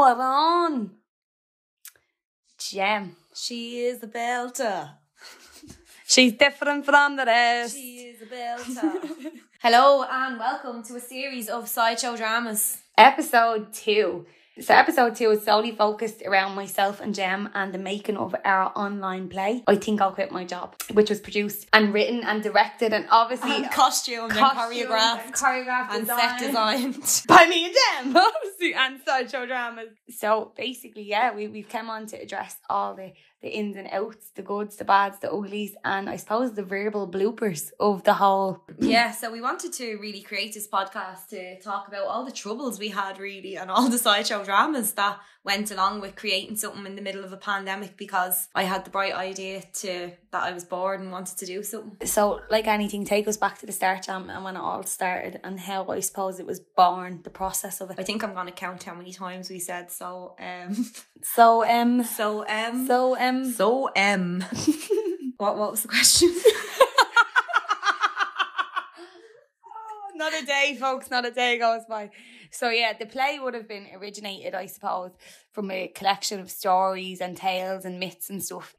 on, what on? Gem. She is a belter. She's different from the rest. She is a belter. Hello and welcome to a series of sideshow dramas. Episode two. So episode two is solely focused around myself and Jem and the making of our online play. I think I'll quit my job, which was produced and written and directed and obviously And costumed and costumed choreographed and choreographed and design. set designed. by me and Jem, obviously, and sideshow dramas. So basically, yeah, we we've come on to address all the the ins and outs, the goods, the bads, the uglies, and I suppose the verbal bloopers of the whole. Yeah, so we wanted to really create this podcast to talk about all the troubles we had, really, and all the sideshow dramas that went along with creating something in the middle of a pandemic because I had the bright idea to that I was bored and wanted to do something. So, like anything, take us back to the start, Jam, and when it all started, and how I suppose it was born, the process of it. I think I'm gonna count how many times we said so. Um, So, um, so um, so um, so M. what what was the question? not a day, folks, not a day goes by. So yeah, the play would have been originated, I suppose, from a collection of stories and tales and myths and stuff.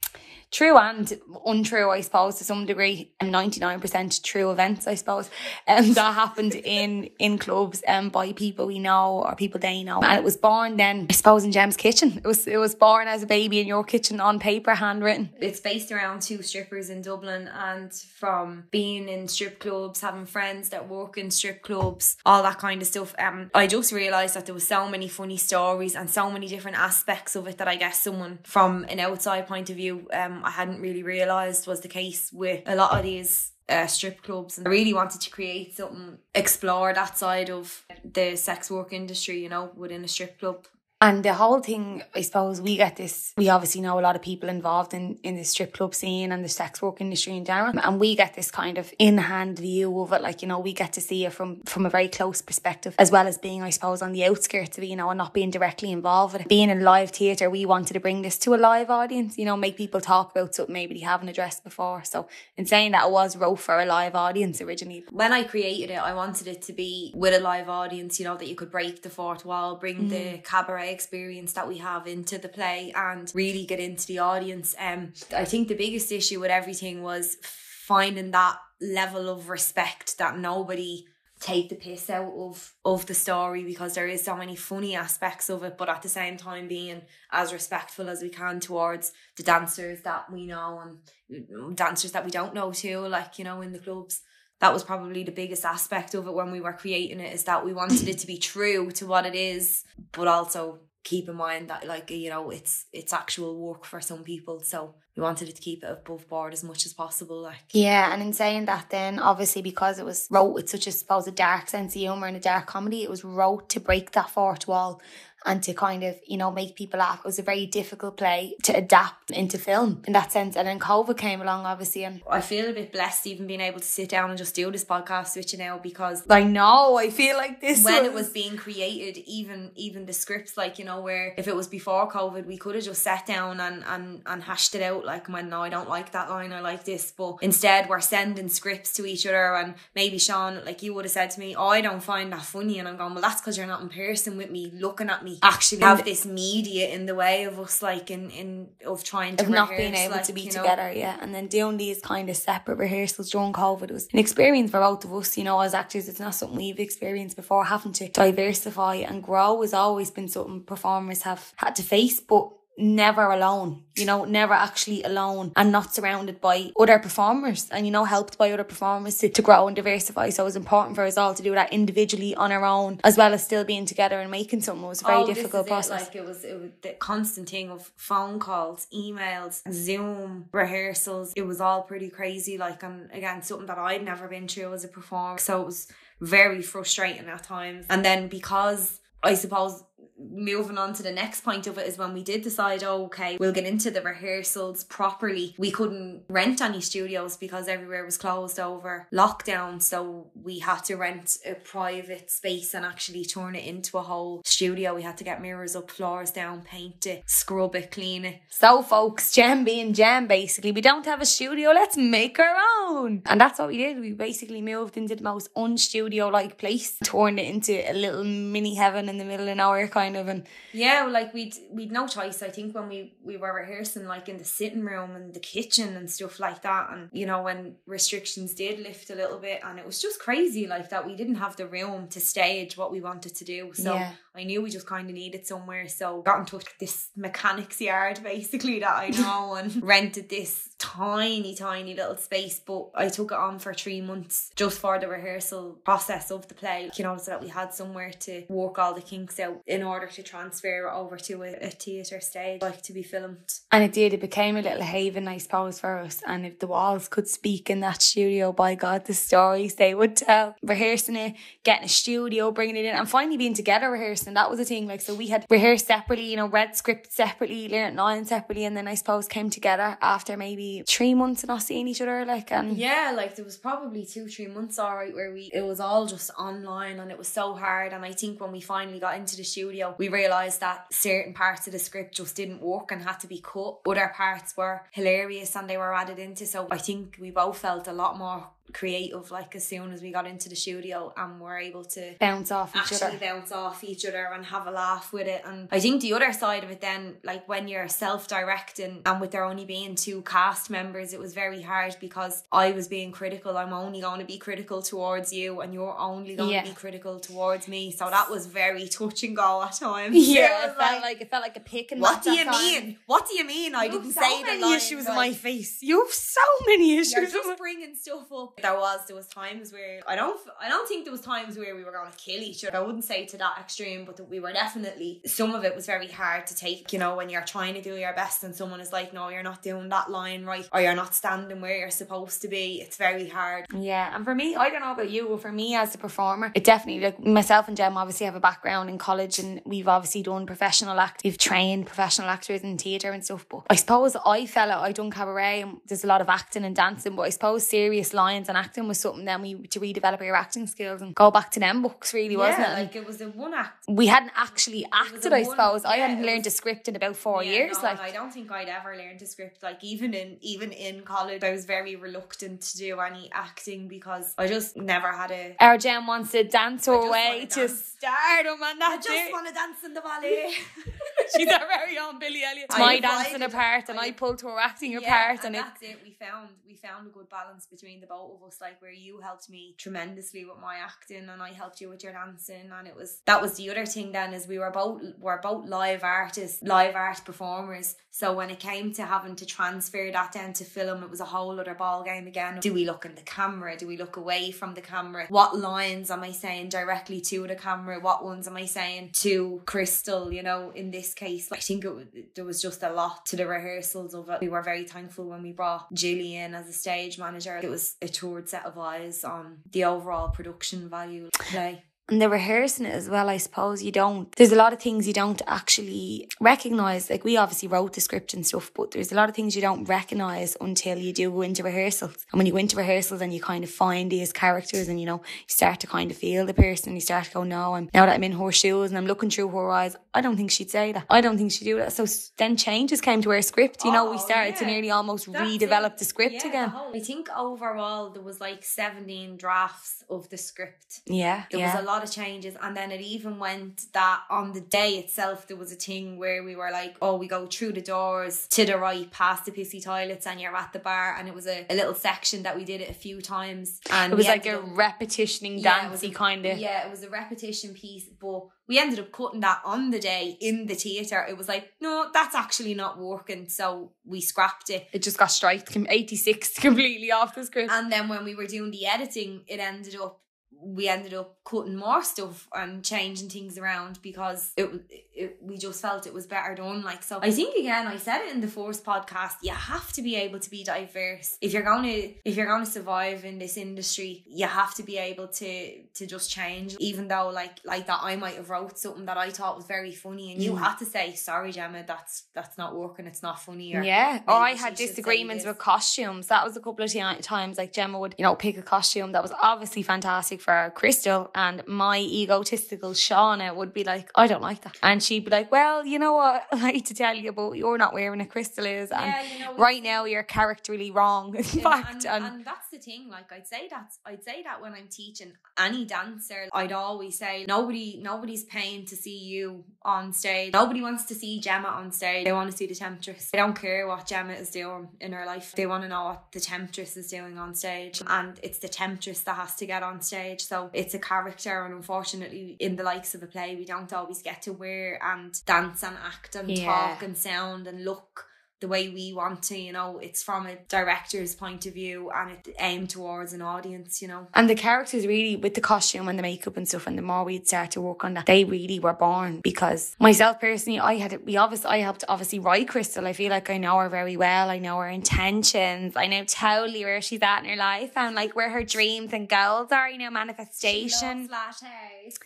True and untrue, I suppose, to some degree, and ninety nine percent true events, I suppose, um, that happened in in clubs um, by people we know or people they know. And it was born then, I suppose, in Jem's kitchen. It was it was born as a baby in your kitchen on paper, handwritten. it's based around two strippers in Dublin and from being in strip clubs, having friends that work in strip clubs, all that kind of stuff. Um, I just realised that there was so many funny stories and so many different aspects of it that I guess someone from an outside point of view, um, I hadn't really realised was the case with a lot of these uh, strip clubs and I really wanted to create something, explore that side of the sex work industry, you know, within a strip club. And the whole thing, I suppose, we get this. We obviously know a lot of people involved in, in the strip club scene and the sex work industry in general, and we get this kind of in hand view of it. Like you know, we get to see it from from a very close perspective, as well as being, I suppose, on the outskirts of it, you know, and not being directly involved with it. Being in live theatre, we wanted to bring this to a live audience. You know, make people talk about something maybe they haven't addressed before. So, in saying that, it was wrote for a live audience originally. when I created it, I wanted it to be with a live audience, you know, that you could break the fourth wall, bring mm. the cabaret experience that we have into the play and really get into the audience. Um, I think the biggest issue with everything was finding that level of respect that nobody take the piss out of of the story because there is so many funny aspects of it but at the same time being as respectful as we can towards the dancers that we know and dancers that we don't know too like you know in the clubs that was probably the biggest aspect of it when we were creating it is that we wanted it to be true to what it is but also keep in mind that like you know it's it's actual work for some people so we wanted it to keep it above board as much as possible like. Yeah, and in saying that, then obviously because it was wrote with such a suppose a dark sense of humor and a dark comedy, it was wrote to break that fourth wall and to kind of you know make people laugh. It was a very difficult play to adapt into film in that sense. And then COVID came along, obviously, and I feel a bit blessed even being able to sit down and just do this podcast with you now because I know I feel like this when it was being created, even even the scripts, like you know, where if it was before COVID, we could have just sat down and and and hashed it out. Like, man, no, I don't like that line. I like this, but instead we're sending scripts to each other, and maybe Sean, like you would have said to me, oh, I don't find that funny, and I'm going, well, that's because you're not in person with me, looking at me. Actually, have this media in the way of us, like in in of trying to of not being able like, to be you know. together, yeah. And then doing these kind of separate rehearsals during COVID was an experience for both of us, you know, as actors. It's not something we've experienced before. Having to diversify and grow has always been something performers have had to face, but never alone, you know, never actually alone and not surrounded by other performers and, you know, helped by other performers to, to grow and diversify. So it was important for us all to do that individually on our own, as well as still being together and making something. It was a very Oh, difficult is it, process. Like it was, it was the constant thing of phone calls, emails, Zoom rehearsals. It was all pretty crazy. Like, and again, something that I'd never been through as a performer. So it was very frustrating at times. And then because I suppose moving on to the next point of it is when we did decide, oh, okay, we'll get into the rehearsals properly. We couldn't rent any studios because everywhere was closed over lockdown. So we had to rent a private space and actually turn it into a whole studio. We had to get mirrors up, floors down, paint it, scrub it, clean it. So, folks, Gem being Gem, basically, we don't have a studio, let's make our own. And that's what we did. We basically moved into the most unstudio like place, turned it into a little mini heaven in the middle of nowhere kind kind of and yeah like we'd we'd no choice i think when we we were rehearsing like in the sitting room and the kitchen and stuff like that. And you know when restrictions did lift a little bit and it was just crazy like that we didn't have the room to stage what we wanted to do. So Yeah. i knew we just kind of needed somewhere. So got in touch with this mechanics yard basically that i know and rented this tiny tiny little space but i took it on for three months just for the rehearsal process of the play you know so that we had somewhere to work all the kinks out in order to transfer over to a, a theatre stage like to be filmed And it did, it became a little haven, I suppose, for us. And if the walls could speak in that studio, by God, the stories they would tell. Rehearsing it, getting a studio, bringing it in, and finally being together rehearsing. That was a thing. Like, so we had rehearsed separately, you know, read scripts separately, learnt lines separately, and then I suppose came together after maybe three months of not seeing each other. Like, and Yeah, like there was probably two, three months alright where we it was all just online and it was so hard. And I think when we finally got into the studio, we realised that certain parts of the script just didn't work and had to be cut. Other parts were hilarious and they were added into. So I think we both felt a lot more creative like as soon as we got into the studio and were able to bounce off each actually other. bounce off each other and have a laugh with it. And I think the other side of it then, like when you're self-directing and with there only being two cast members, it was very hard because I was being critical. I'm only going to be critical towards you and you're only going Yeah. to be critical towards me. So that was very touch and go at times. Yeah, It it felt like it felt like a pick and what do you mean? What do you mean? I You didn't so say the many line, issues in my face. You have so many issues you're just bringing stuff up. There was there was times where I don't I don't think there was times where we were going to kill each other. I wouldn't say to that extreme, but that we were definitely some of it was very hard to take. You know, when you're trying to do your best and someone is like, "No, you're not doing that line right," or you're not standing where you're supposed to be. It's very hard. Yeah, and for me, I don't know about you, but for me as a performer, it definitely like myself and Jem obviously have a background in college, and we've obviously done professional act. We've trained professional actors in theatre and stuff. But I suppose I felt it. I done cabaret, and there's a lot of acting and dancing. But I suppose serious lines and acting was something then we to redevelop your acting skills and go back to them books. Really, wasn't it? like it was a one act. we hadn't actually acted. I one- suppose I hadn't learned was- a script in about four Yeah, years. no, like I don't think I'd ever learned a script. Like even in even in college, I was very reluctant to do any acting because I just never had a. our Jem wants to dance her way to dance. Stardom, oh and I just want to dance in the ballet. She's our very own Billy Elliot. I My dancing a part, and I, I- pulled her acting a Yeah, part, and and it. that's it. We found we found a good balance between the both of us, like where you helped me tremendously with my acting, and I helped you with your dancing, and it was that was the other thing. Then is we were both were both live artists, live art performers. So when it came to having to transfer that down to film, it was a whole other ball game again. Do we look in the camera? Do we look away from the camera? What lines am I saying directly to the camera? What ones am I saying to Crystal? You know, in this case, I think it there was just a lot to the rehearsals of it. We were very thankful when we brought Gillian as a stage manager. It was a toured set of eyes on the overall production value play. And the rehearsing it as well, I suppose you don't. There's a lot of things you don't actually recognize. Like we obviously wrote the script and stuff, but there's a lot of things you don't recognize until you do go into rehearsals. And when you go into rehearsals and you kind of find these characters, and you know you start to kind of feel the person. You start to go, no, I'm now that I'm in her shoes and I'm looking through her eyes. I don't think she'd say that. I don't think she'd do that. So then changes came to our script. You know, we Oh, started to nearly almost That's redevelop it. the script Yeah, again. whole- I think overall there was like 17 drafts of the script. Yeah, There yeah. was a lot of changes, and then it even went that on the day itself, there was a thing where we were like, "Oh, we go through the doors to the right, past the pissy toilets, and you're at the bar." And it was a, a little section that we did it a few times, and it was like a up- repetitioning Yeah, dancey kind of. yeah, it was a repetition piece, but we ended up cutting that on the day in the theater. It was like, no, that's actually not working, so we scrapped it. It just got striked com- 86 completely off the script. And then when we were doing the editing, it ended up we ended up cutting more stuff and changing things around because it, it we just felt it was better done. Like so, I think again, I said it in the first podcast. You have to be able to be diverse if you're going to if you're going to survive in this industry. You have to be able to to just change. Even though like like that, I might have wrote something that I thought was very funny, and you Mm. had to say, "Sorry, Gemma, that's that's not working. It's not funny." Or, Yeah, or I had she should say disagreements with costumes. That was a couple of times, like Gemma would, you know, pick a costume that was obviously fantastic for Crystal, and my egotistical Shauna would be like, I don't like that. And she'd be like, Well, you know what? I hate to tell you, but you're not wearing a Crystal is. And Yeah, you know, right now, you're characterly wrong, in Yeah, fact. and, And, and that's the thing. Like I'd say that I'd say that when I'm teaching any dancer, I'd always say nobody nobody's paying to see you on stage. Nobody wants to see Gemma on stage. They want to see the temptress. They don't care what Gemma is doing in her life. They want to know what the temptress is doing on stage, and it's the temptress that has to get on stage. So it's a character, and unfortunately, in the likes of a play, we don't always get to wear and dance and act and Yeah. talk and sound and look the way we want to, you know, it's from a director's point of view and it aimed towards an audience, you know. And the characters really, with the costume and the makeup and stuff, and the more we'd start to work on that, they really were born. Because myself personally, I had we obviously I helped obviously write Crystal. I feel like I know her very well. I know her intentions. I know totally where she's at in her life and like where her dreams and goals are. You know, manifestation. She loves lattes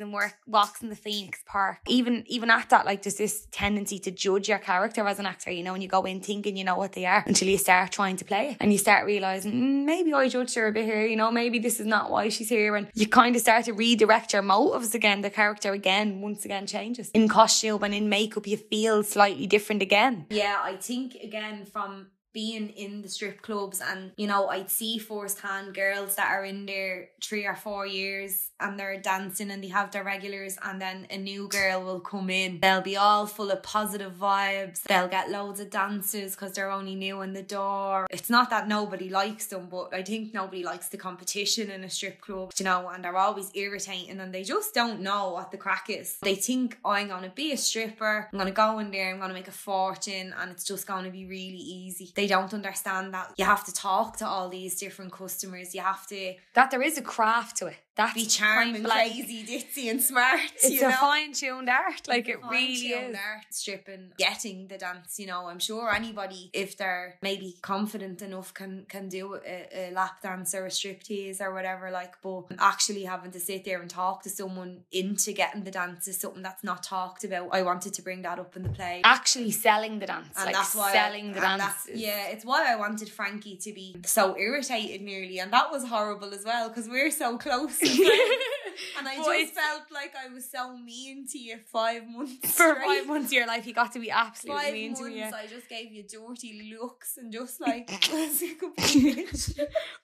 and work walks in the Phoenix Park. Even even at that, like there's this tendency to judge your character as an actor, you know, and you go in thinking you know what they are until you start trying to play. And you start realizing, mm, maybe I judged her a bit here, you know, maybe this is not why she's here. And you kind of start to redirect your motives again. The character again, once again changes. In costume and in makeup, you feel slightly different again. Yeah, I think again from being in the strip clubs and you know I'd see firsthand girls that are in their three or four years and they're dancing and they have their regulars and then a new girl will come in. They'll be all full of positive vibes. They'll get loads of dances because they're only new in the door. It's not that nobody likes them but I think nobody likes the competition in a strip club you know and they're always irritating and they just don't know what the crack is. They think "Oh, I'm gonna be a stripper. I'm gonna go in there I'm gonna make a fortune and it's just gonna be really easy. they don't understand that you have to talk to all these different customers you have to That there is a craft to it. That's be charming blank. crazy ditzy and smart It's you a know? fine tuned art. Like it really is. art stripping getting the dance you know i'm sure anybody if they're maybe confident enough can can do a, a lap dance or a striptease or whatever like but actually having to sit there and talk to someone into getting the dance is something that's not talked about i wanted to bring that up in the play Actually selling the dance. and like that's why selling the dance. yeah it's why i wanted frankie to be so irritated nearly and that was horrible as well because we're so close friends. And i But just felt like i was so mean to you five months For straight. five months of your life, you got to be absolutely five mean months to me. yeah. I just gave you dirty looks and just like.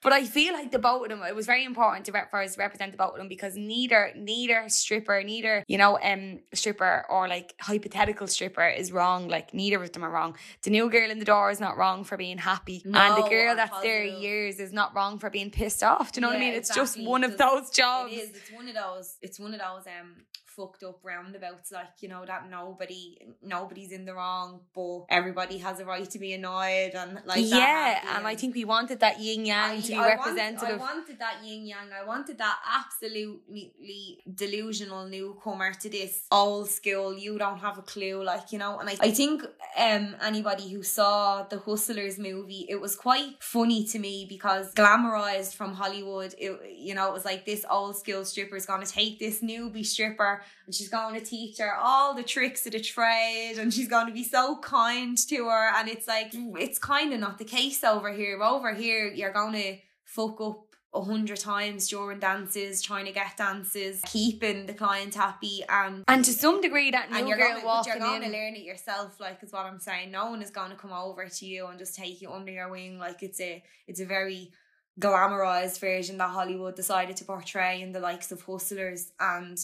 But I feel like the both of them, it was very important to rep- for us to represent the both of them because neither neither stripper, neither, you know, um stripper or like hypothetical stripper is wrong. Like neither of them are wrong. The new girl in the door is not wrong for being happy. and the girl that's there years is not wrong for being pissed off. Do you know what I mean? It's exactly. just one of those jobs. It is. It's one of those. It's one of those um fucked up roundabouts. Like you know that nobody nobody's in the wrong, but everybody has a right to be annoyed and like yeah, and I think we wanted that yin yang to be I want- I wanted that yin yang. I wanted that absolutely delusional newcomer to this old school. You don't have a clue, like you know. And I, I think um anybody who saw the Hustlers movie, it was quite funny to me because glamorized from Hollywood. It, you know, it was like this old school stripper is going to take this newbie stripper and she's going to teach her all the tricks of the trade and she's going to be so kind to her. And it's like it's kind of not the case over here. Over here, you're going to fuck up a hundred times during dances, trying to get dances, keeping the client happy, and and to some degree, that new and you're girl going, but walking you're going in. to learn it yourself. Like is what I'm saying. No one is going to come over to you and just take you under your wing. Like it's a it's a very glamorized version that Hollywood decided to portray in the likes of hustlers and.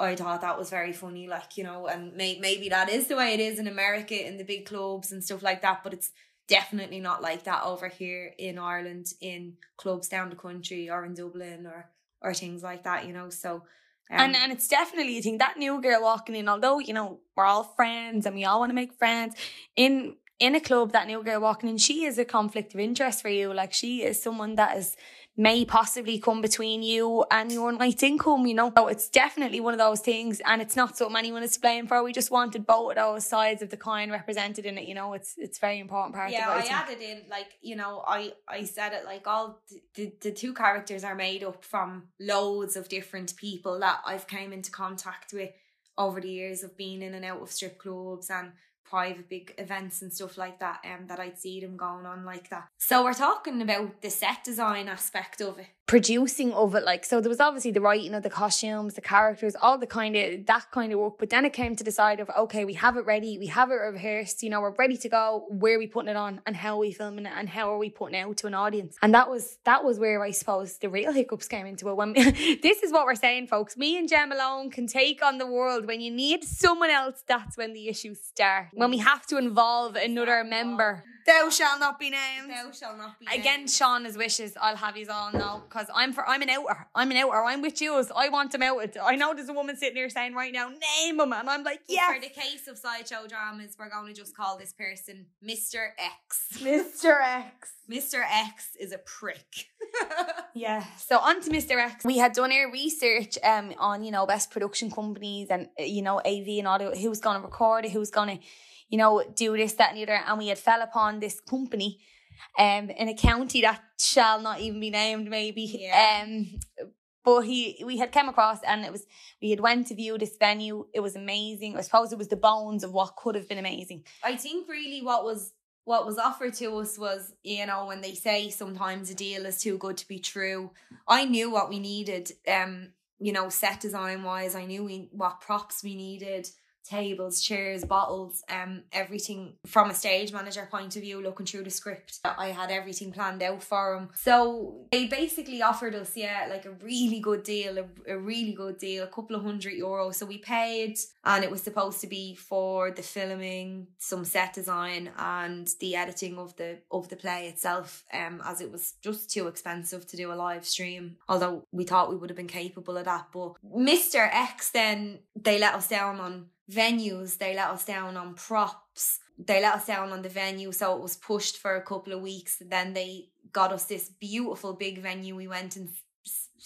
I thought that was very funny, like you know, and may- maybe that is the way it is in America in the big clubs and stuff like that. But it's definitely not like that over here in Ireland in clubs down the country or in Dublin or or things like that, you know. So um, and and it's definitely a thing that new girl walking in, although you know we're all friends and we all want to make friends in in a club. That new girl walking in, she is a conflict of interest for you. Like she is someone that is may possibly come between you and your night's income. You know, so it's definitely one of those things, and it's not something anyone is playing for. We just wanted both of those sides of the coin represented in it. You know, it's it's very important part yeah, of it. I added in like you know I I said it like all the the two characters are made up from loads of different people that I've came into contact with over the years of being in and out of strip clubs and private big events and stuff like that um that I'd see them going on like that. So we're talking about the set design aspect of it. Producing of it like so there was obviously the writing of the costumes the characters all the kind of that kind of work but then it came to the side of okay we have it ready we have it rehearsed you know we're ready to go where are we putting it on and how are we filming it and how are we putting it out to an audience? And that was that was where I suppose the real hiccups came into it when this is what we're saying folks me and Jem alone can take on the world when you need someone else that's when the issues start when we have to involve another member Thou shall not be named. Thou shall not be named. Against Shauna's wishes, I'll have you all know because I'm for I'm an outer. I'm an outer. I'm with you. I want him outed. I know there's a woman sitting here saying right now, name him, and I'm like, yeah, For the case of sideshow dramas, we're going to just call this person Mr. X. Mr. X. Mr. X is a prick. yeah. So on to Mr. X. We had done our research um on you know best production companies and uh, you know AV and audio. Who's going to record it? Who's going to you know do this that and the other? And we had fell upon this company. Um, in a county that shall not even be named, maybe. Yeah. Um, but he we had come across and it was we had went to view this venue it was amazing i suppose it was the bones of what could have been amazing I think really what was what was offered to us was, you know, when they say sometimes a deal is too good to be true. I knew what we needed, um, you know, set design wise. I knew we what props we needed, tables, chairs, bottles, um, everything from a stage manager point of view, looking through the script. I had everything planned out for them. So they basically offered us, yeah, like a really good deal, a, a really good deal, a couple of hundred euros. So we paid, and it was supposed to be for the filming, some set design, and the editing of the of the play itself. Um, as it was just too expensive to do a live stream. Although we thought we would have been capable of that, but Mister X then they let us down on venues. They let us down on props. They let us down on the venue, so it was pushed for a couple of weeks. Then they got us this beautiful big venue. We went and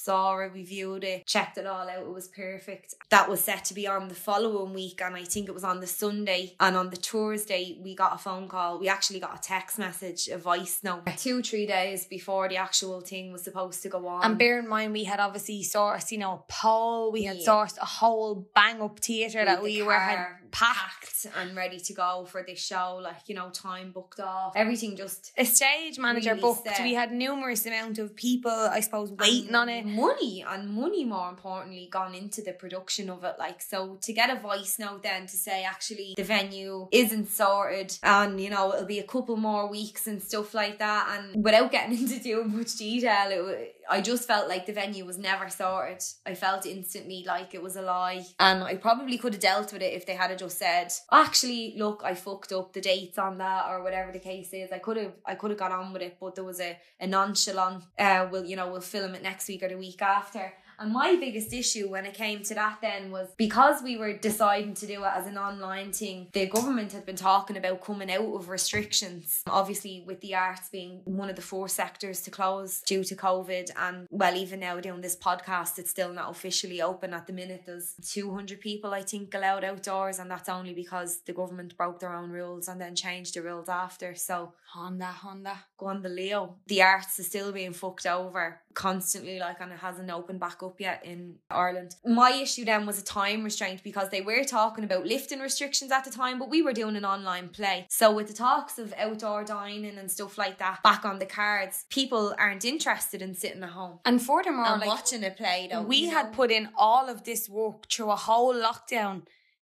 saw it, we viewed it, checked it all out. It was perfect. That was set to be on the following week, and I think it was on the Sunday. And on the Thursday, we got a phone call. We actually got a text message, a voice note, two, three days before the actual thing was supposed to go on. and bear in mind we had obviously sourced you know a pole we had Yeah. sourced a whole bang up theatre that we were had packed and ready to go for this show, like you know, time booked off, everything just a stage manager Really booked set. we had numerous amount of people i suppose waiting and on it Money and money, more importantly, gone into the production of it. Like so, to get a voice note then to say actually the venue isn't sorted, and you know it'll be a couple more weeks and stuff like that, and without getting into too much detail, it, I just felt like the venue was never sorted. I felt instantly like it was a lie, and I probably could have dealt with it if they had just said, actually, look, I fucked up the dates on that or whatever the case is. I could have, I could have got on with it, but there was a, a nonchalant, uh, we'll, you know, we'll film it next week or the week after. And my biggest issue when it came to that then was because we were deciding to do it as an online thing, the government had been talking about coming out of restrictions. Obviously, with the arts being one of the four sectors to close due to COVID. And well, even now doing this podcast, it's still not officially open at the minute. There's 200 people, I think, allowed outdoors. And that's only because the government broke their own rules and then changed the rules after. So honda honda go on the Leo. The arts is still being fucked over constantly, like, and it hasn't opened back up yet in Ireland. My issue then was a time restraint because they were talking about lifting restrictions at the time, but we were doing an online play. So with the talks of outdoor dining and stuff like that back on the cards, people aren't interested in sitting at home and furthermore and like watching a play. Though, we had put in all of this work through a whole lockdown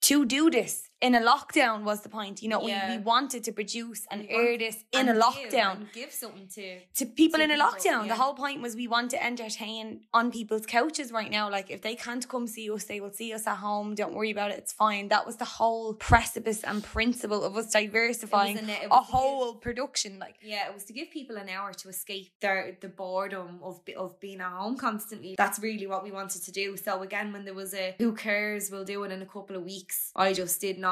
to do this in a lockdown was the point you know Yeah. we, we wanted to produce and We air this in a lockdown give something to to people to in a people, lockdown. yeah. The whole point was we want to entertain on people's couches right now. Like if they can't come see us, they will see us at home. Don't worry about it. It's fine. That was the whole precipice and principle of us diversifying an- it a was to give- whole production. Like Yeah, it was to give people an hour to escape their the boredom of of being at home constantly. That's really what we wanted to do. So again, when there was a who cares, we'll do it in a couple of weeks. I just did not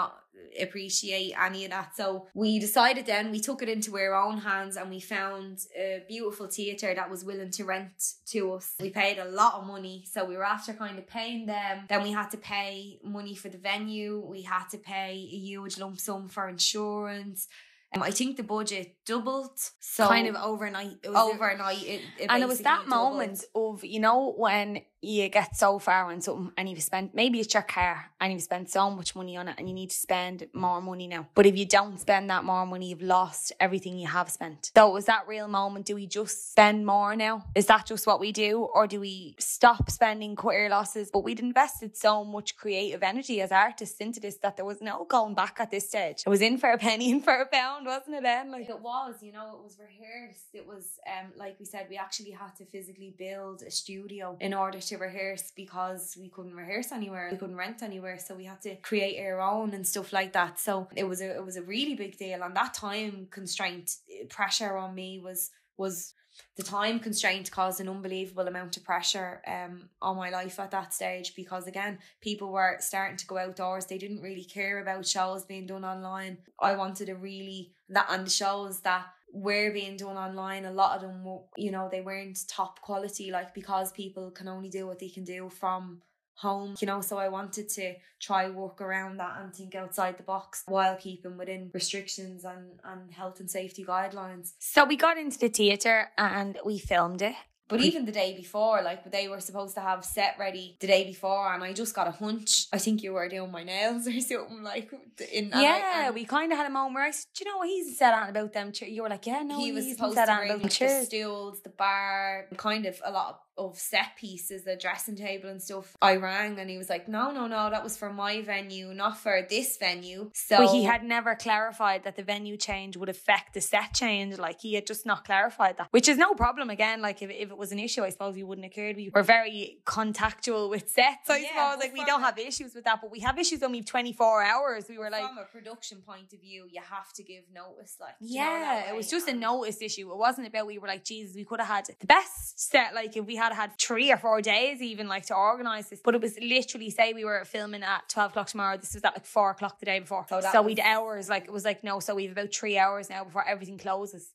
appreciate any of that. So we decided then we took it into our own hands and we found a beautiful theatre that was willing to rent to us. We paid a lot of money, so we were after kind of paying them. Then we had to pay money for the venue. We had to pay a huge lump sum for insurance. Um, I think the budget doubled. So kind of overnight. It was overnight, it, it and it was that doubled. moment of you know when you get so far on something and you've spent maybe it's your car and you've spent so much money on it and you need to spend more money now. But if you don't spend that more money, you've lost everything you have spent. So was that real moment? Do we just spend more now? Is that just what we do? Or do we stop spending, our losses? But we'd invested so much creative energy as artists into this that there was no going back at this stage. It was in for a penny, in for a pound, wasn't it then? Like it was, you know, it was rehearsed. It was um like we said, we actually had to physically build a studio in order to rehearse because we couldn't rehearse anywhere. We couldn't rent anywhere. So we had to create our own and stuff like that. So it was a it was a really big deal. And that time constraint eh, pressure on me was was the time constraint caused an unbelievable amount of pressure um on my life at that stage because again people were starting to go outdoors they didn't really care about shows being done online i wanted a really that and shows that were being done online a lot of them were you know they weren't top quality like because people can only do what they can do from home, you know. So I wanted to try work around that and think outside the box while keeping within restrictions and, and health and safety guidelines. So we got into the theatre and we filmed it. But even the day before, like they were supposed to have set ready the day before, and I just got a hunch. I think you were doing my nails or something like in. and I- Yeah, and we kind of had a moment where I said, "Do you know what he's said on about them?" You were like, "Yeah, no, he was supposed to bring about the stools, the bar, kind of a lot of, of set pieces, the dressing table and stuff. I rang and he was like, "No, no, no, that was for my venue, not for this venue." So But he had never clarified that the venue change would affect the set change. Like he had just not clarified that, which is no problem. Again, like if, if it was an issue, I suppose we wouldn't have cared. We were very contactual with sets. I Yeah, suppose like we don't a- have issues with that, but we have issues when we've twenty four hours. We were like. from a production point of view, you have to give notice. Like you know Yeah, it was just a notice issue. It wasn't about we were like, Jesus, we could have had the best set. Like if we had had three or four days even like to organise this. But it was literally say we were filming at twelve o'clock tomorrow. This was at like four o'clock the day before. So So, that we'd hours. Like it was like no. So we've about three hours now before everything closes.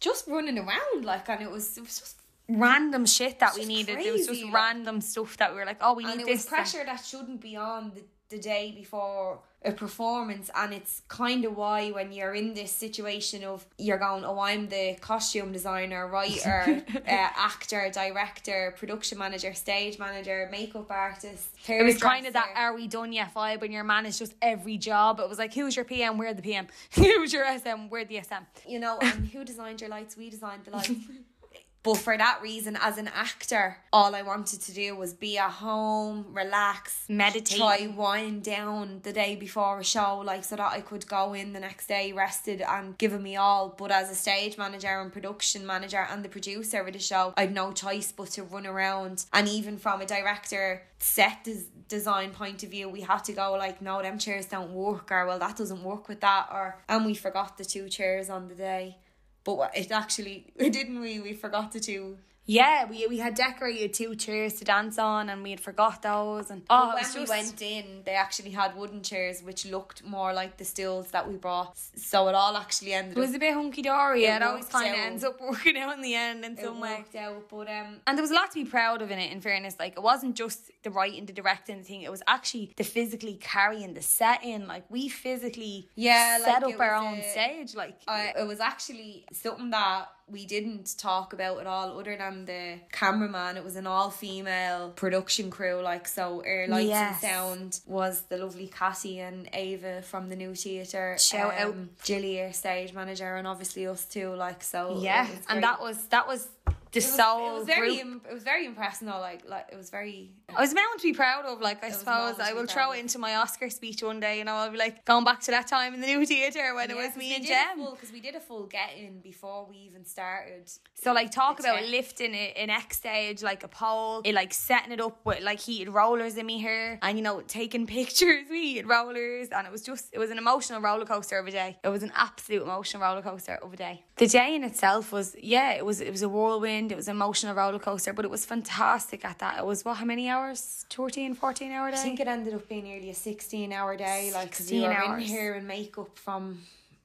just running around like, and it was it was just Random shit that we needed. It was just like- random stuff that we were like, oh, we and need it was this. pressure that shouldn't be on the, the day before a performance and it's kind of why when you're in this situation of you're going oh i'm the costume designer writer uh, actor director production manager stage manager makeup artist It was kind of that are we done yet vibe when you're managed just every job. It was like who's your PM, we're the PM. who's your SM, we're the SM. you know and who designed your lights we designed the lights But for that reason, as an actor, all I wanted to do was be at home, relax, Meditate. try wind down the day before a show, like so that I could go in the next day rested and giving me all. But as a stage manager and production manager and the producer of the show, I'd no choice but to run around. And even from a director set des- design point of view, we had to go like, no, them chairs don't work, or well, that doesn't work with that, or and we forgot the two chairs on the day. But it actually, didn't we? We forgot to two. Yeah, we we had decorated two chairs to dance on, and we had forgot those. And oh, when was we went in, they actually had wooden chairs which looked more like the stools that we brought. So it all actually ended it was up a bit hunky dory. It It always kind of ends up working out in the end in it some way. worked out. But um, And there was a lot to be proud of in it, in fairness. Like, it wasn't just the writing, the directing, thing. It was actually the physically carrying the set in. Like, we physically Yeah, set like, up our own a- stage. Like, I, it was actually something that we didn't talk about at all, other than the cameraman. It was an all-female production crew, like so. Our lights Yes. and sound was the lovely Cassie and Ava from the new theatre. Shout out. Um, Jilly, our stage manager, and obviously us too. Like so, yeah. And that was, that was was, soul it was very, group. im- it was very impressive. Like, like it was very. I was meant to be proud of, like, I suppose. I will throw it into my Oscar speech one day, you know, I'll be like, going back to that time in the new theatre when it was me and Jem. Because we did a full get in before we even started. So like talk about lifting it an X stage like a pole, it like setting it up with like heated rollers in me hair and you know taking pictures with heated rollers and it was just it was an emotional roller coaster of a day. It was an absolute emotional roller coaster of a day. The day in itself was yeah, it was it was a whirlwind, it was an emotional roller coaster, but it was fantastic at that. It was what how many hours? 13, 14 hour day? I think it ended up being nearly a sixteen-hour day. Like, 'cause we 16 were in hours. here in makeup from.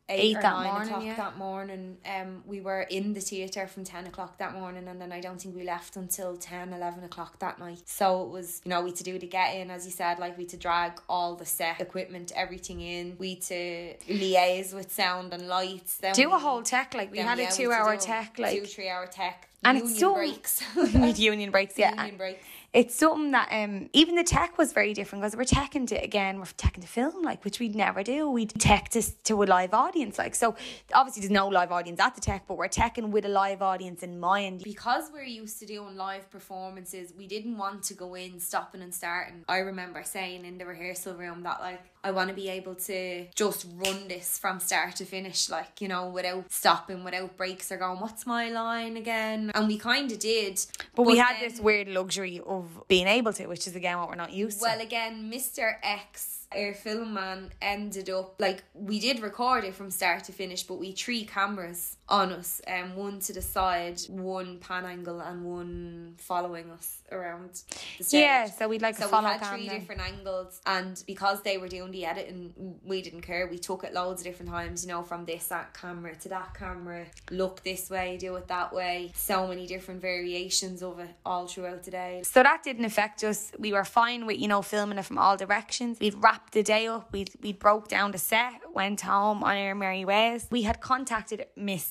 Eight Eight, that nine morning, o'clock yeah. that morning. Um, we were in the theatre from 10 o'clock that morning, and then I don't think we left until 10, 11 o'clock that night. So it was, you know, we had to do the get in, as you said, like we had to drag all the set equipment, everything in. We had to liaise with sound and lights. Then do a whole tech like we had yeah, a two to hour tech two, three hour tech. And union it's so- breaks. union breaks, yeah. union breaks. It's something that um even the tech was very different because we're teching to again we're teching to film like which we'd never do. We'd tech to to a live audience like so. Obviously, there's no live audience at the tech, but we're teching with a live audience in mind. because we're used to doing live performances, we didn't want to go in stopping and starting. I remember saying in the rehearsal room that like I want to be able to just run this from start to finish, like you know, without stopping, without breaks or going, "What's my line again?" And we kind of did, But, we had this weird luxury of being able to, which is again what we're not used Well, to. Well, again, Mr. X, our film man, ended up like we did record it from start to finish, but we three cameras on us, um, one to the side, one pan angle, and one following us around the stage. Yeah, so we'd like So we had three then. different angles, and because they were doing the editing, we didn't care. We took it loads of different times, you know, from this that camera to that camera. Look this way, do it that way. So many different variations of it all throughout the day. So that didn't affect us. We were fine with, you know, filming it from all directions. We'd wrapped the day up. We we broke down the set, went home on our merry ways. We had contacted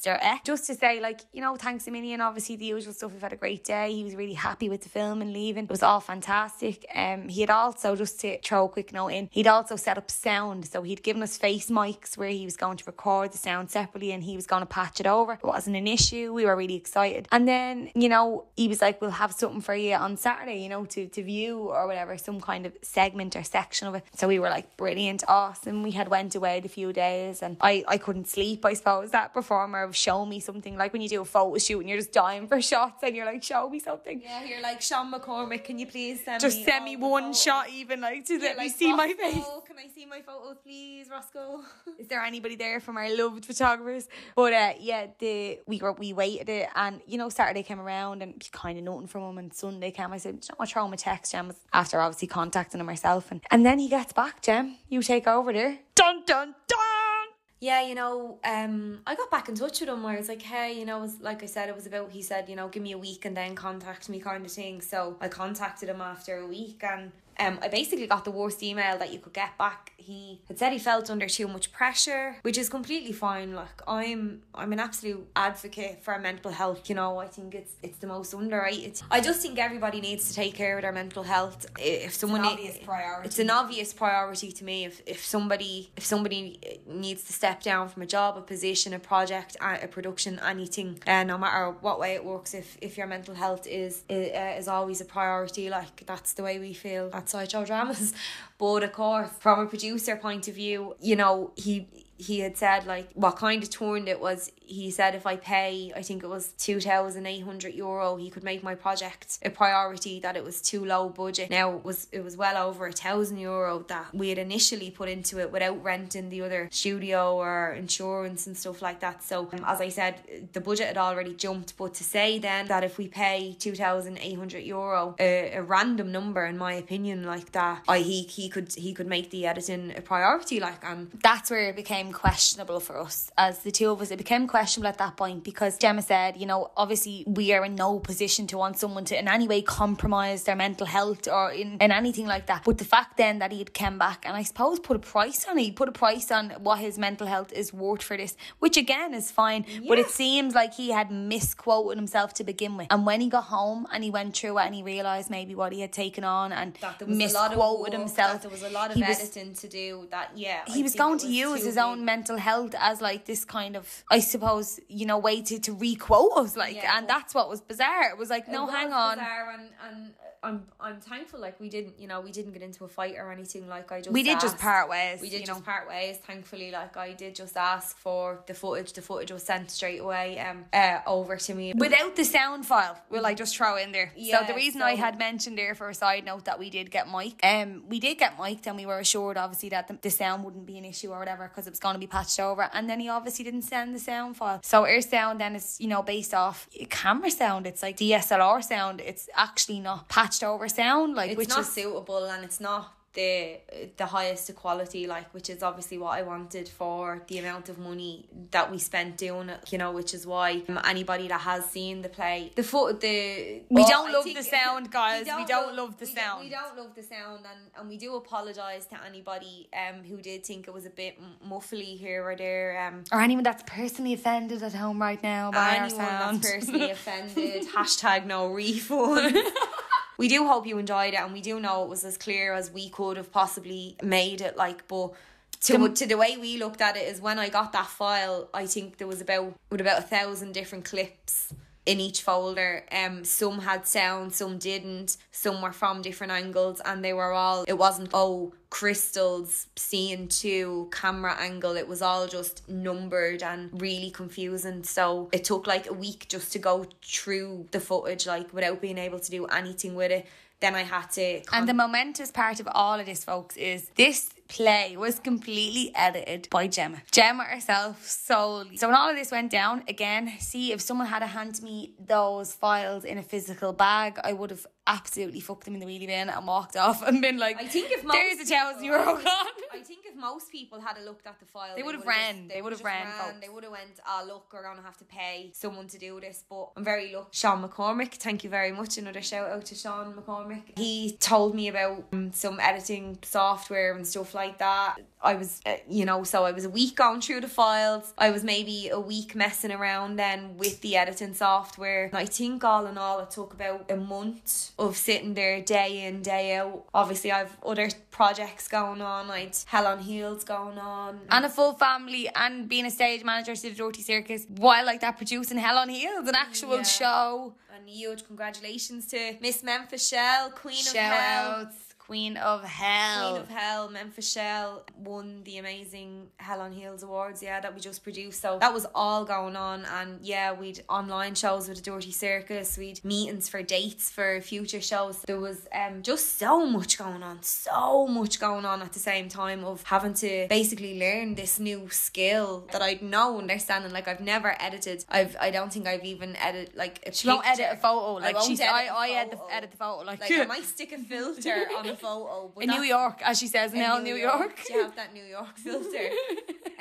Mr. X just to say, like, you know, thanks a million. Obviously, the usual stuff. We've had a great day. He was really happy with the film and leaving. It was all fantastic. Um, he had also just to throw a quick note in. He'd also set up sound, so he'd given us face mics where he was going to record the sound separately and he was going to patch it over. It wasn't an issue. We were really excited. And then, you know, he was like, "We'll have something for you on Saturday, you know, to to view or whatever, some kind of segment or section of it." So we were like, "Brilliant, awesome." We had went away a few days, and I I couldn't sleep. I suppose that performer show me something like when you do a photo shoot and you're just dying for shots and you're like, "Show me something." Yeah, you're like Sean McCormick. Can you please send Just me send me one photos?" shot, even like to let me like, see my face. Can I see my photos, please, Roscoe? Is there anybody there from our loved photographers? But uh, yeah, the we were we waited it, and you know Saturday came around and kind of nothing from him, and Sunday came. I said, "Do you know what, throw him a text, Jem." After obviously contacting him myself, and and then he gets back, Jem. You take over there. Dun dun dun. Yeah, you know, um, I got back in touch with him where I was like, hey, you know, was like I said, it was about. He said, you know, give me a week and then contact me, kind of thing. So I contacted him after a week, and um, I basically got the worst email that you could get back. He had said he felt under too much pressure, which is completely fine. Like I'm, I'm an absolute advocate for mental health. You know, I think it's it's the most underrated. I just think everybody needs to take care of their mental health. If someone obvious priority. it's an obvious priority to me. If if somebody if somebody needs to step down from a job, a position, a project, a, a production, anything, uh, no matter what way it works, if if your mental health is uh, is always a priority, like that's the way we feel at Sideshow Dramas. But of course, from a producer point of view, you know he he had said like what kind of turned it was. He said if I pay I think it was two thousand eight hundred euro he could make my project a priority that it was too low budget. Now it was it was well over a thousand euro that we had initially put into it without renting the other studio or insurance and stuff like that. So um, as I said the budget had already jumped but to say then that if we pay 2800 euro a, a random number in my opinion like that I he he could he could make the editing a priority like and That's where it became questionable for us as the two of us. It became questionable at that point because Gemma said, you know, obviously we are in no position to want someone to in any way compromise their mental health or in, in anything like that. But the fact then that he had come back and I suppose put a price on it, he put a price on what his mental health is worth for this, which again is fine. But it seems like he had misquoted himself to begin with. And when he got home and he went through it and he realised maybe what he had taken on and that there was a lot of misquoted work, himself. there was a lot of he was- editing to do that yeah he I was going to use his big. Own mental health as like this kind of I suppose you know way to to requote us like Yeah, and that's what was bizarre. It was like no was hang on. and, and I'm I'm thankful like we didn't you know we didn't get into a fight or anything like I just we did just asked- part ways we did just know. part ways. Thankfully like I did just ask for the footage. The footage was sent straight away um uh, over to me. Without the sound file will I just throw in there? So the reason I had mentioned there for a side note that we did get mic um we did get mic'd and we were assured obviously that the, the sound wouldn't be an issue or whatever because it was going to be patched over. And then he obviously didn't send the sound file. So our sound then is you know based off camera sound. It's like DSLR sound. It's actually not patched over sound like it's which not is suitable and it's not the the highest quality like which is obviously what I wanted for the amount of money that we spent doing it you know which is why um, anybody that has seen the play the foot the We well, don't I love the sound, guys. We don't love the we don't- sound. we don't love the sound and and we do apologize to anybody um who did think it was a bit muffly here or there um or anyone that's personally offended at home right now by our anyone sound. that's personally offended hashtag no refund we do hope you enjoyed it and we do know it was as clear as we could have possibly made it like but to, to the way we looked at it is when I got that file I think there was about with about a thousand different clips in each folder. Um, some had sound, some didn't. Some were from different angles, and they were all. It wasn't oh crystals scene two camera angle. It was all just numbered and really confusing. So it took like a week just to go through the footage, like without being able to do anything with it. Then I had to. And the momentous part of all of this, folks, is this play was completely edited by Gemma. Gemma herself solely. So when all of this went down, again, see if someone had handed me those files in a physical bag, I would have absolutely fucked them in the wheelie bin and walked off and been like, I think if most there's a thousand euro gone. I think if most people had a looked at the file, They would have ran. just- They would have just ran. They would have went. Ah, look, we're gonna have to pay someone to do this. But I'm very lucky. Sean McCormick, thank you very much. Another shout out to Sean McCormick. He told me about um, some editing software and stuff like that. I was, uh, you know, so I was a week going through the files. I was maybe a week messing around then with the editing software. And I think all in all, it took about a month of sitting there day in, day out. Obviously, I've other projects going on. I'd Hell on Heels going on. and a full family and being a stage manager to the Dirty Circus while like that producing Hell on Heels, an actual Yeah. show. And huge congratulations to Miss Memphis Shell, Queen of Shout Hell. outs, Queen of Hell. Queen of Hell, Memphis Shell won the amazing Hell on Heels Awards, yeah, that we just produced. So that was all going on. And yeah, we'd online shows with the Dirty Circus, we'd meetings for dates for future shows. There was um just so much going on, so much going on at the same time of having to basically learn this new skill that I'd no understanding. Like I've never edited. I've I don't think I've even edited like a She won't edit a picture. photo. I Like won't she's, I, I edit the, edit the photo. Like, Like I might stick a filter on a photo, but in New York, as she says in now, New York. Do you have that New York filter?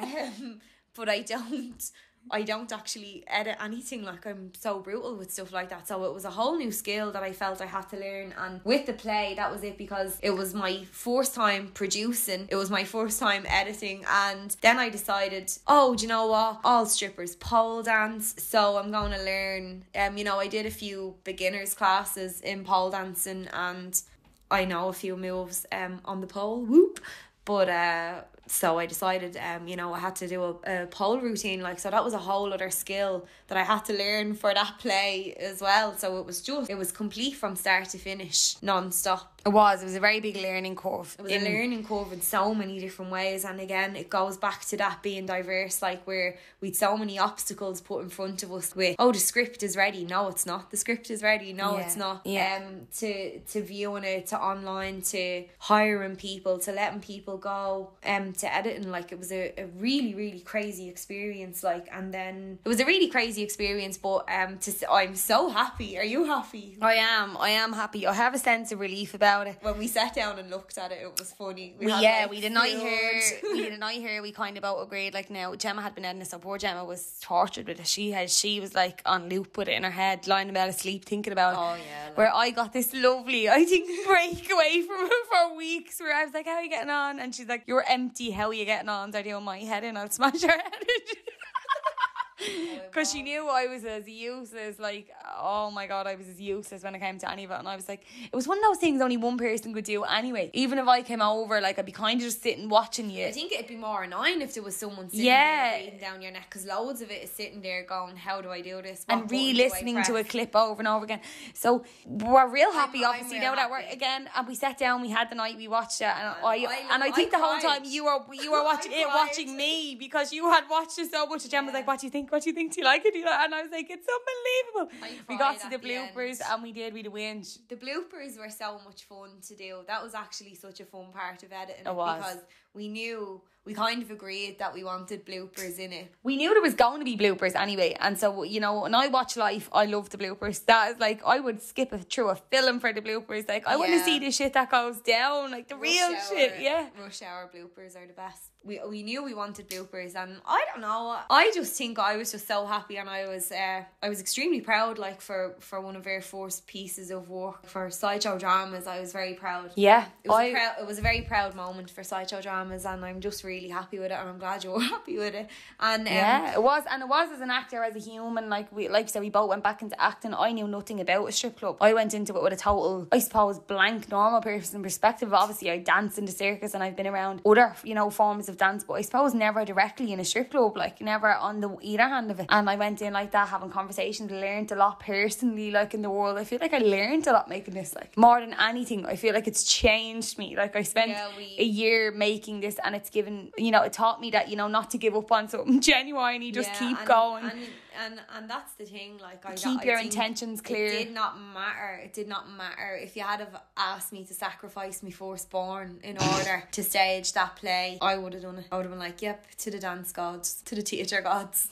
um, but I don't. I don't actually edit anything. Like I'm so brutal with stuff like that. So it was a whole new skill that I felt I had to learn. And with the play, that was it because it was my first time producing. It was my first time editing. And then I decided, oh, do you know what? All strippers pole dance. So I'm going to learn. Um, you know, I did a few beginners classes in pole dancing and I know a few moves um on the pole, whoop. But uh so I decided um, you know, I had to do a, a pole routine, like so that was a whole other skill that I had to learn for that play as well. So it was just it was complete from start to finish, non-stop. It was. It was a very big learning curve. It was in- a learning curve in so many different ways, and again, it goes back to that being diverse. Like where we'd so many obstacles put in front of us. With oh, the script is ready. No, it's not. The script is ready. No, Yeah. it's not. Yeah. Um, to to viewing it, to online, to hiring people, to letting people go, um, to editing. Like it was a, a really really crazy experience. Like and then it was a really crazy experience. But um, to I'm so happy. Are you happy? I am. I am happy. I have a sense of relief about it. When we sat down and looked at it, it was funny. We, had, yeah, like, we did not hear. we did not hear. We kind of both agreed. Like now, Gemma had been editing this, so poor Gemma was tortured with it. She had. She was like on loop with it in her head, lying about asleep, thinking about it. Oh, yeah, like- Where I got this lovely, I think, break away from her for weeks. Where I was like, "How are you getting on?" And she's like, "You're empty. How are you getting on?" So I do my head in. I'll smash her head. Because oh she knew I was as useless, like, oh my god, I was as useless when it came to any of it. And I was like, it was one of those things only one person could do anyway. Even if I came over, like, I'd be kind of just sitting watching you. I think it'd be more annoying if there was someone sitting Yeah. there down your neck because loads of it is sitting there going, "How do I do this?" What and I re-listening to a clip over and over again. So we're real happy, I'm obviously, real now that we're again. And we sat down, we had the night, we watched it, and And I, I and I think I the whole time you were you were watching it, watching me because you had watched it so much. And Jen was like, "What do you think? What do you think? Do you like it?" Do you like-" And I was like, "It's unbelievable." We got to the at the bloopers and we did. We the whinge. The bloopers were so much fun to do. That was actually such a fun part of editing It was. because we knew we kind of agreed that we wanted bloopers in it. we knew there was going to be bloopers anyway, and so you know, when I watch Life, I love the bloopers. That is like I would skip it through a film for the bloopers. Like I want to see the shit that goes down, like the real Rush shit. Yeah. Rush hour bloopers are the best. We we knew we wanted bloopers, and I don't know. I just think I was just so happy, and I was uh, I was extremely proud. Like for for one of our first pieces of work for sideshow dramas, I was very proud. Yeah, It was, I- a prou- it was a very proud moment for sideshow dramas, and I'm just really really happy with it, and I'm glad you're happy with it. And um, Yeah, it was, and it was as an actor, as a human. Like we, like you said, we both went back into acting. I knew nothing about a strip club. I went into it with a total, I suppose, blank, normal person perspective. Obviously, I danced in the circus, and I've been around other, you know, forms of dance, but I suppose never directly in a strip club. Like never on the either hand of it. And I went in like that, having conversations, learned a lot personally, like in the world. I feel like I learned a lot making this. Like more than anything, I feel like it's changed me. Like I spent Yeah, we- a year making this, and it's given, you know, it taught me that you know not to give up on something genuine. You just Yeah, keep and, going. and, and and that's the thing. Like I Keep your think intentions clear. It did not matter. It did not matter if you had have asked me to sacrifice my firstborn in order to stage that play. I would have done it. I would have been like, "Yep, to the dance gods, to the theatre gods,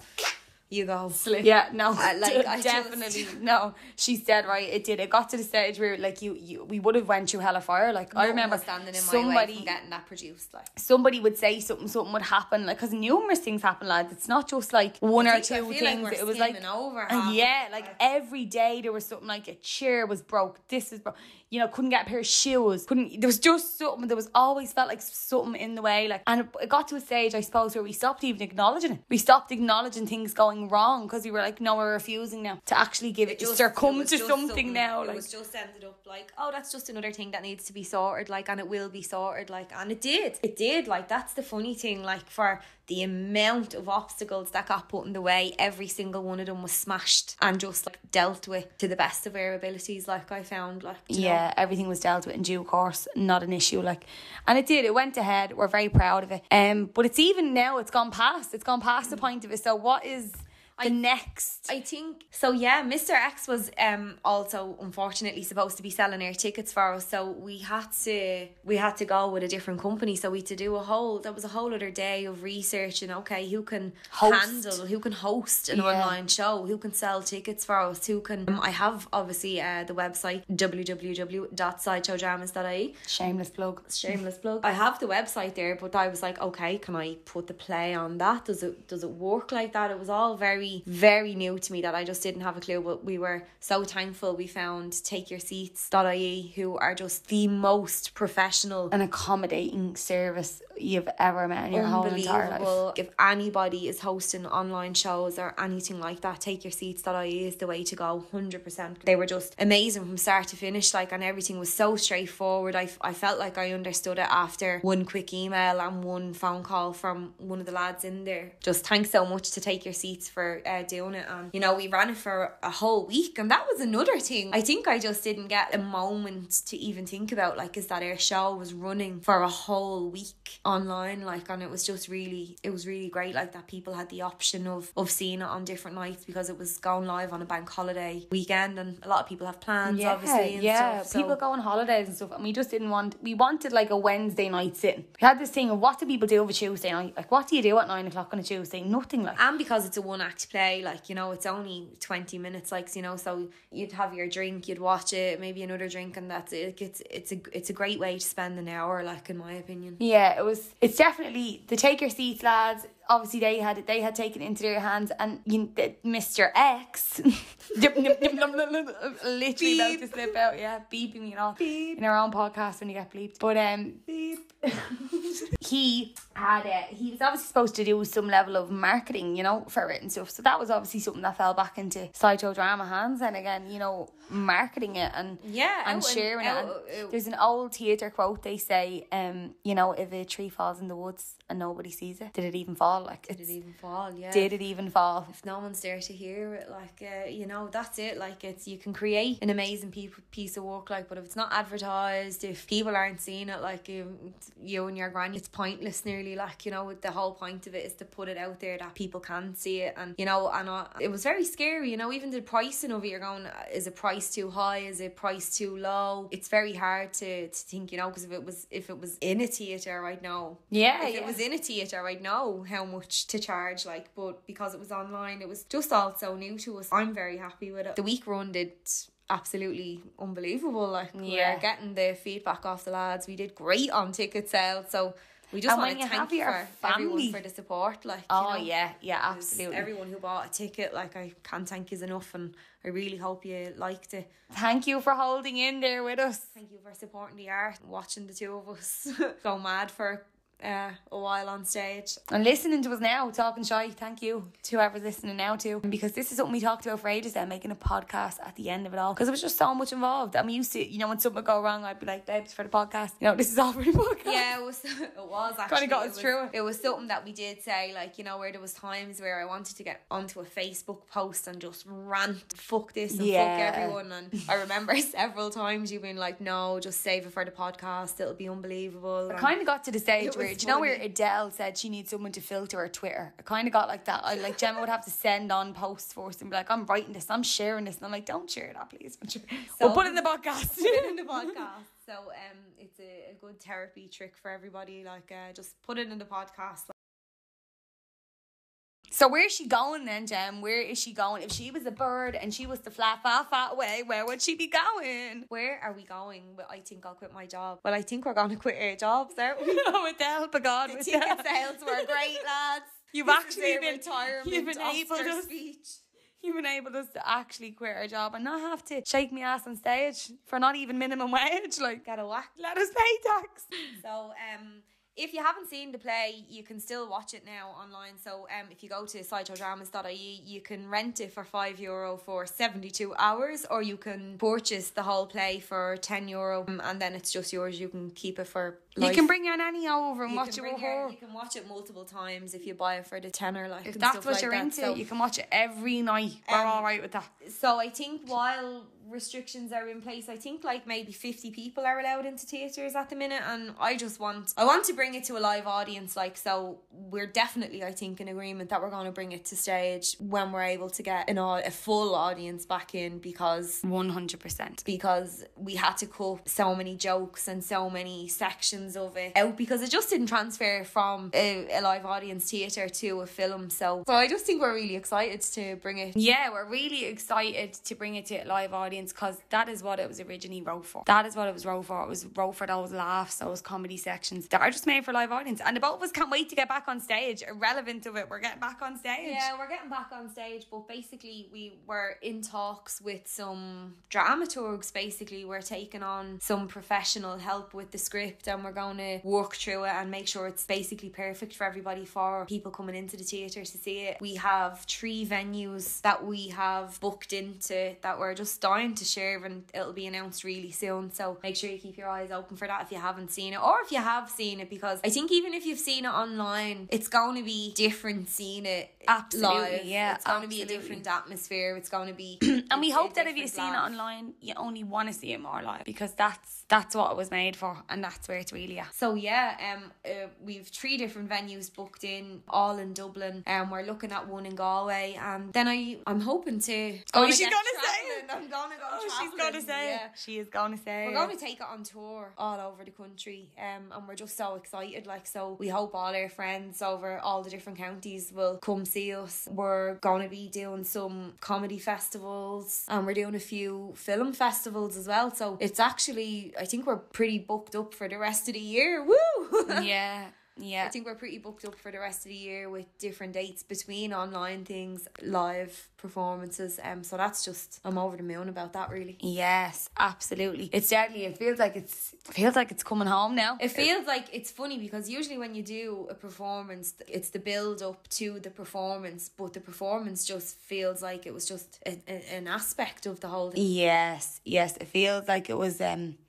you go." Slip. Yeah, no, I- like, I just- definitely no. She's dead right. It did. It got to the stage where like you, you we would have went through hell of fire. Like I remember standing in my way somebody getting that produced. Like somebody would say something, something would happen. Like because numerous things happen, lads. It's not just like one or two like things. we're it was like over uh, of yeah, like like- every day there was something like a chair was broke. This is broke. You know, couldn't get a pair of shoes. Couldn't. There was just something. There was always felt like something in the way. Like, and it, it got to a stage, I suppose, where we stopped even acknowledging it. We stopped acknowledging things going wrong because we were like, no, we're refusing now to actually give it. just- succumb was to just something, now. It Like, was just ended up like, oh, that's just another thing that needs to be sorted, like, and it will be sorted, like, and it did. It did. Like, that's the funny thing, like, for the amount of obstacles that got put in the way, every single one of them was smashed and just like dealt with to the best of our abilities. Like, I found, like, you know? yeah, everything was dealt with in due course, not an issue. Like, and it did. It went ahead. We're very proud of it. Um, but it's even now. It's gone past. It's gone past the point of it. So what is the next? I think so. Yeah, Mr. X was um also unfortunately supposed to be selling our tickets for us, so we had to we had to go with a different company. So we had to do a whole that was a whole other day of research and okay, who can Host. handle, who can host an Yeah. online show, who can sell tickets for us, who can. Um, I have obviously uh, the website www.sideshowdramas.ie. Shameless plug. Shameless plug. I have the website there, but I was like, okay, can I put the play on that? Does it does it work like that? It was all very very new to me that I just didn't have a clue. But we were so thankful we found takeyourseats.ie who are just the most professional. and accommodating service you've ever met in your whole entire life. If anybody is hosting online shows or anything like that, takeyourseats.ie is the way to go. 100%. They were just amazing from start to finish, like, and everything was so straightforward. I, I felt like I understood it after one quick email and one phone call from one of the lads in there. Just thanks so much to Take Your Seats for uh, doing it. And, you know, we ran it for a whole week, and that was another thing. I think I just didn't get a moment to even think about, like, is that our show was running for a whole week online like and it was just really it was really great like that people had the option of of seeing it on different nights because it was going live on a bank holiday weekend and a lot of people have plans yeah, obviously and yeah. stuff, so- people go on holidays and stuff, and we just didn't want. We wanted like a Wednesday night sitting. We had this thing of what do people do over Tuesday night? Like, what do you do at nine o'clock on a Tuesday? Nothing. Like, and because it's a one act play like you know it's only 20 minutes like you know so you'd have your drink you'd watch it maybe another drink and that's it it's it's a it's a great way to spend an hour like in my opinion Yeah, it was. It's definitely the take your seats, lads. Obviously, they had it. They had taken it into their hands, and you, Mr. X, literally about to slip out. Yeah, beeping me and all in our own podcast when you get bleeped. But um, he had uh, he was obviously supposed to do some level of marketing, you know, for it and stuff. So that was obviously something that fell back into sideshow drama hands. And again, you know, marketing it and Yeah, and out and- sharing it. And out- there's an old theatre quote they say, um, you know, if a tree falls in the woods and nobody sees it, did it even fall? Like, did it even fall yeah did it even fall? if no one's there to hear it like uh, you know that's it like it's you can create an amazing pe- piece of work like but if it's not advertised if people aren't seeing it like you, you and your granny it's pointless nearly like you know the whole point of it is to put it out there that people can see it and you know and uh, it was very scary you know even the pricing of it you're going uh, is a price too high is it price too low it's very hard to, to think you know because if it was if it was in a theatre right now Yeah, if yeah. it was in a theatre, I'd know how much to charge. Like, but because it was online, it was just all so new to us. I'm very happy with it. The week run did absolutely unbelievable. Like, Yeah. we're getting the feedback off the lads. We did great on ticket sales, so we just And want to thank your for everyone for the support. Like, you Oh know, yeah, yeah, absolutely. Everyone who bought a ticket, like, I can't thank you enough, and I really hope you liked it. Thank you for holding in there with us. Thank you for supporting the art, watching the two of us go mad for uh, a while on stage. And listening to us now, talking shy, thank you to whoever's listening now too. Because this is something we talked about for ages then, making a podcast at the end of it all. Because it was just so much involved. I'm used to, you know, when something would go wrong, I'd be like, babes, for the podcast. You know, this is all for the podcast. Yeah, it was. It was actually. got it us through it. It was something that we did say, like you know, where there was times where I wanted to get onto a Facebook post and just rant, fuck this and Yeah. fuck everyone. And I remember several times you being like, "No, just save it for the podcast. It'll be unbelievable." I kind of got to the stage Do you know, where. Adele said she needs someone to filter her Twitter. I kind of got like that. I like Gemma would have to send on posts for us and be like, "I'm writing this, I'm sharing this," and I'm like, "Don't share that, please." Share. So- we'll put it in the podcast. put it in the podcast. So um, it's a, a good therapy trick for everybody. Like, uh, just put it in the podcast. So where is she going then, Jem? Where is she going? If she was a bird and she was to fly far, far away, where would she be going? Where are we going? Well, I think I'll quit my job. Well, I think we're going to quit our jobs, aren't we? with the help of God. The ticket the- sales were great, lads. You've This actually been- retirement you've been able Oscar to- speech. You've enabled us to actually quit our job and not have to shake me ass on stage for not even minimum wage. Like, Get a whack. let us pay tax. So, um, if you haven't seen the play, you can still watch it now online. So, um, if you go to sideshowdramas.ie, you can rent it for five euro for seventy two hours, or you can purchase the whole play for ten euro, um, and then it's just yours. You can keep it for. You can bring your nanny over and You watch it with her. You can watch it multiple times if you buy it for the tenner. Like If that's what like you're that. into, So- you can watch it every night. We're Um, all right with that. So I think while restrictions are in place, I think like maybe fifty people are allowed into theaters at the minute, and I just want I want to bring it to a live audience. Like so, we're definitely I think in agreement that we're going to bring it to stage when we're able to get an a full audience back in because. 100%. Because we had to cut so many jokes and so many sections of it out because it just didn't transfer from a, a live audience theatre to a film. So, so I just think we're really excited to bring it Yeah, we're really excited to bring it to a live audience because that is what it was originally wrote for. That is what it was wrote for. It was wrote for those laughs, those comedy sections that are just made for live audience. And the both of us can't wait to get back on stage. Irrelevant of it, we're getting back on stage. Yeah, we're getting back on stage, but basically we were in talks with some dramaturgs. Basically, we're taking on some professional help with the script, and we're going to work through it and make sure it's basically perfect for everybody for people coming into the theatre to see it. We have three venues that we have booked into that we're just dying to share, and it'll be announced really soon. So make sure you keep your eyes open for that if you haven't seen it, or if you have seen it, because I think even if you've seen it online, it's going to be different seeing it Absolutely, live. yeah, it's going to be a different atmosphere. It's going to be, And we hope that if you've seen it online, you only want to see it more live because that's that's what it was made for and that's where it's really at. So yeah, um, uh, we've three different venues booked in, all in Dublin, and we're looking at one in Galway, and then I I'm hoping to. Oh, she's gonna say it. I'm gonna go. Oh, she's going to say yeah. She is going to say We're going to take it on tour all over the country, um, and we're just so excited. Like, so we hope all our friends over all the different counties will come see us. We're going to be doing some comedy festivals, and we're doing a few film festivals as well. So it's actually, I think we're pretty booked up for the rest of the year. Woo! yeah, yeah. I think we're pretty booked up for the rest of the year with different dates between online things, live performances. Um, so that's just I'm over the moon about that. Really. Yes, absolutely. It's deadly. It feels like it's feels like it's coming home now. It feels like it's funny because usually when you do a performance, it's the build up to the performance, but the performance just feels like it was just a, a, an aspect of the whole thing. Yes, yes. It feels like it was um it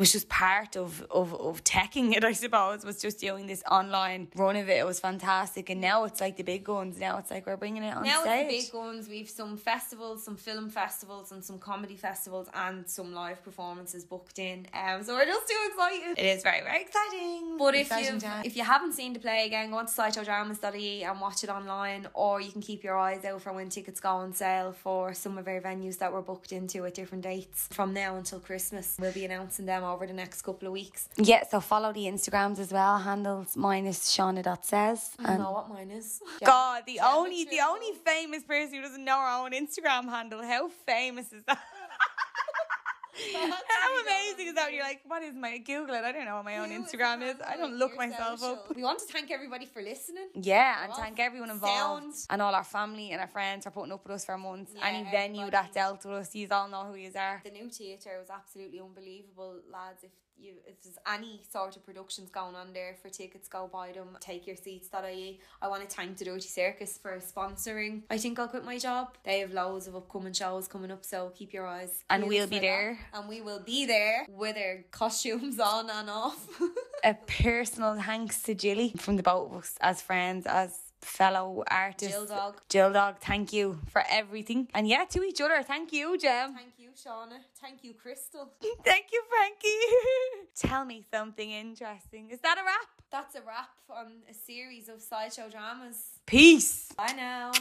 was just part of, of, of teching it, I suppose, was just doing this online run of it. It was fantastic. And now it's like the big guns. Now it's like we're bringing it on Now stage. it's the big ones. We've some festivals, some film festivals, and some comedy festivals, and some live performances booked in. Um, so we're just too excited. It is very, very exciting. But if Exciting you time. if you haven't seen the play again, go on to sideshowdramas.ie and watch it online, or you can keep your eyes out for when tickets go on sale for some of our venues that we're booked into at different dates from now until Christmas. We'll be announcing them over the next couple of weeks. Yeah, so follow the Instagrams as well. Handles mine is Shauna.says. I don't know what mine is. God, the only the only famous person who doesn't know her own Instagram handle. How famous is that? How amazing is that? when You're like, what is my Google it? I don't know what my own Instagram is. I don't look myself up. We want to thank everybody for listening. Yeah, and thank everyone involved sound. and all our family and our friends for putting up with us for months. Yeah, Any venue everybody. that dealt with us, you all know who you are. The new theatre was absolutely unbelievable, lads. If you if there's any sort of productions going on there for tickets, go buy them. Take your seats.ie. I want to thank the Dirty Circus for sponsoring. I think I'll quit my job. They have loads of upcoming shows coming up, so keep your eyes. And we'll be that. there. And we will be there with our costumes on and off. A personal thanks to Jilly from the both of us as friends, as fellow artists. Jill Dog. Jill Dog, thank you for everything. And yeah, to each other, thank you, Jem. Thank you, Shauna. Thank you, Crystal. Thank you, Frankie. Tell me something interesting. Is that a wrap? That's a wrap on a series of sideshow dramas. Peace. Bye now.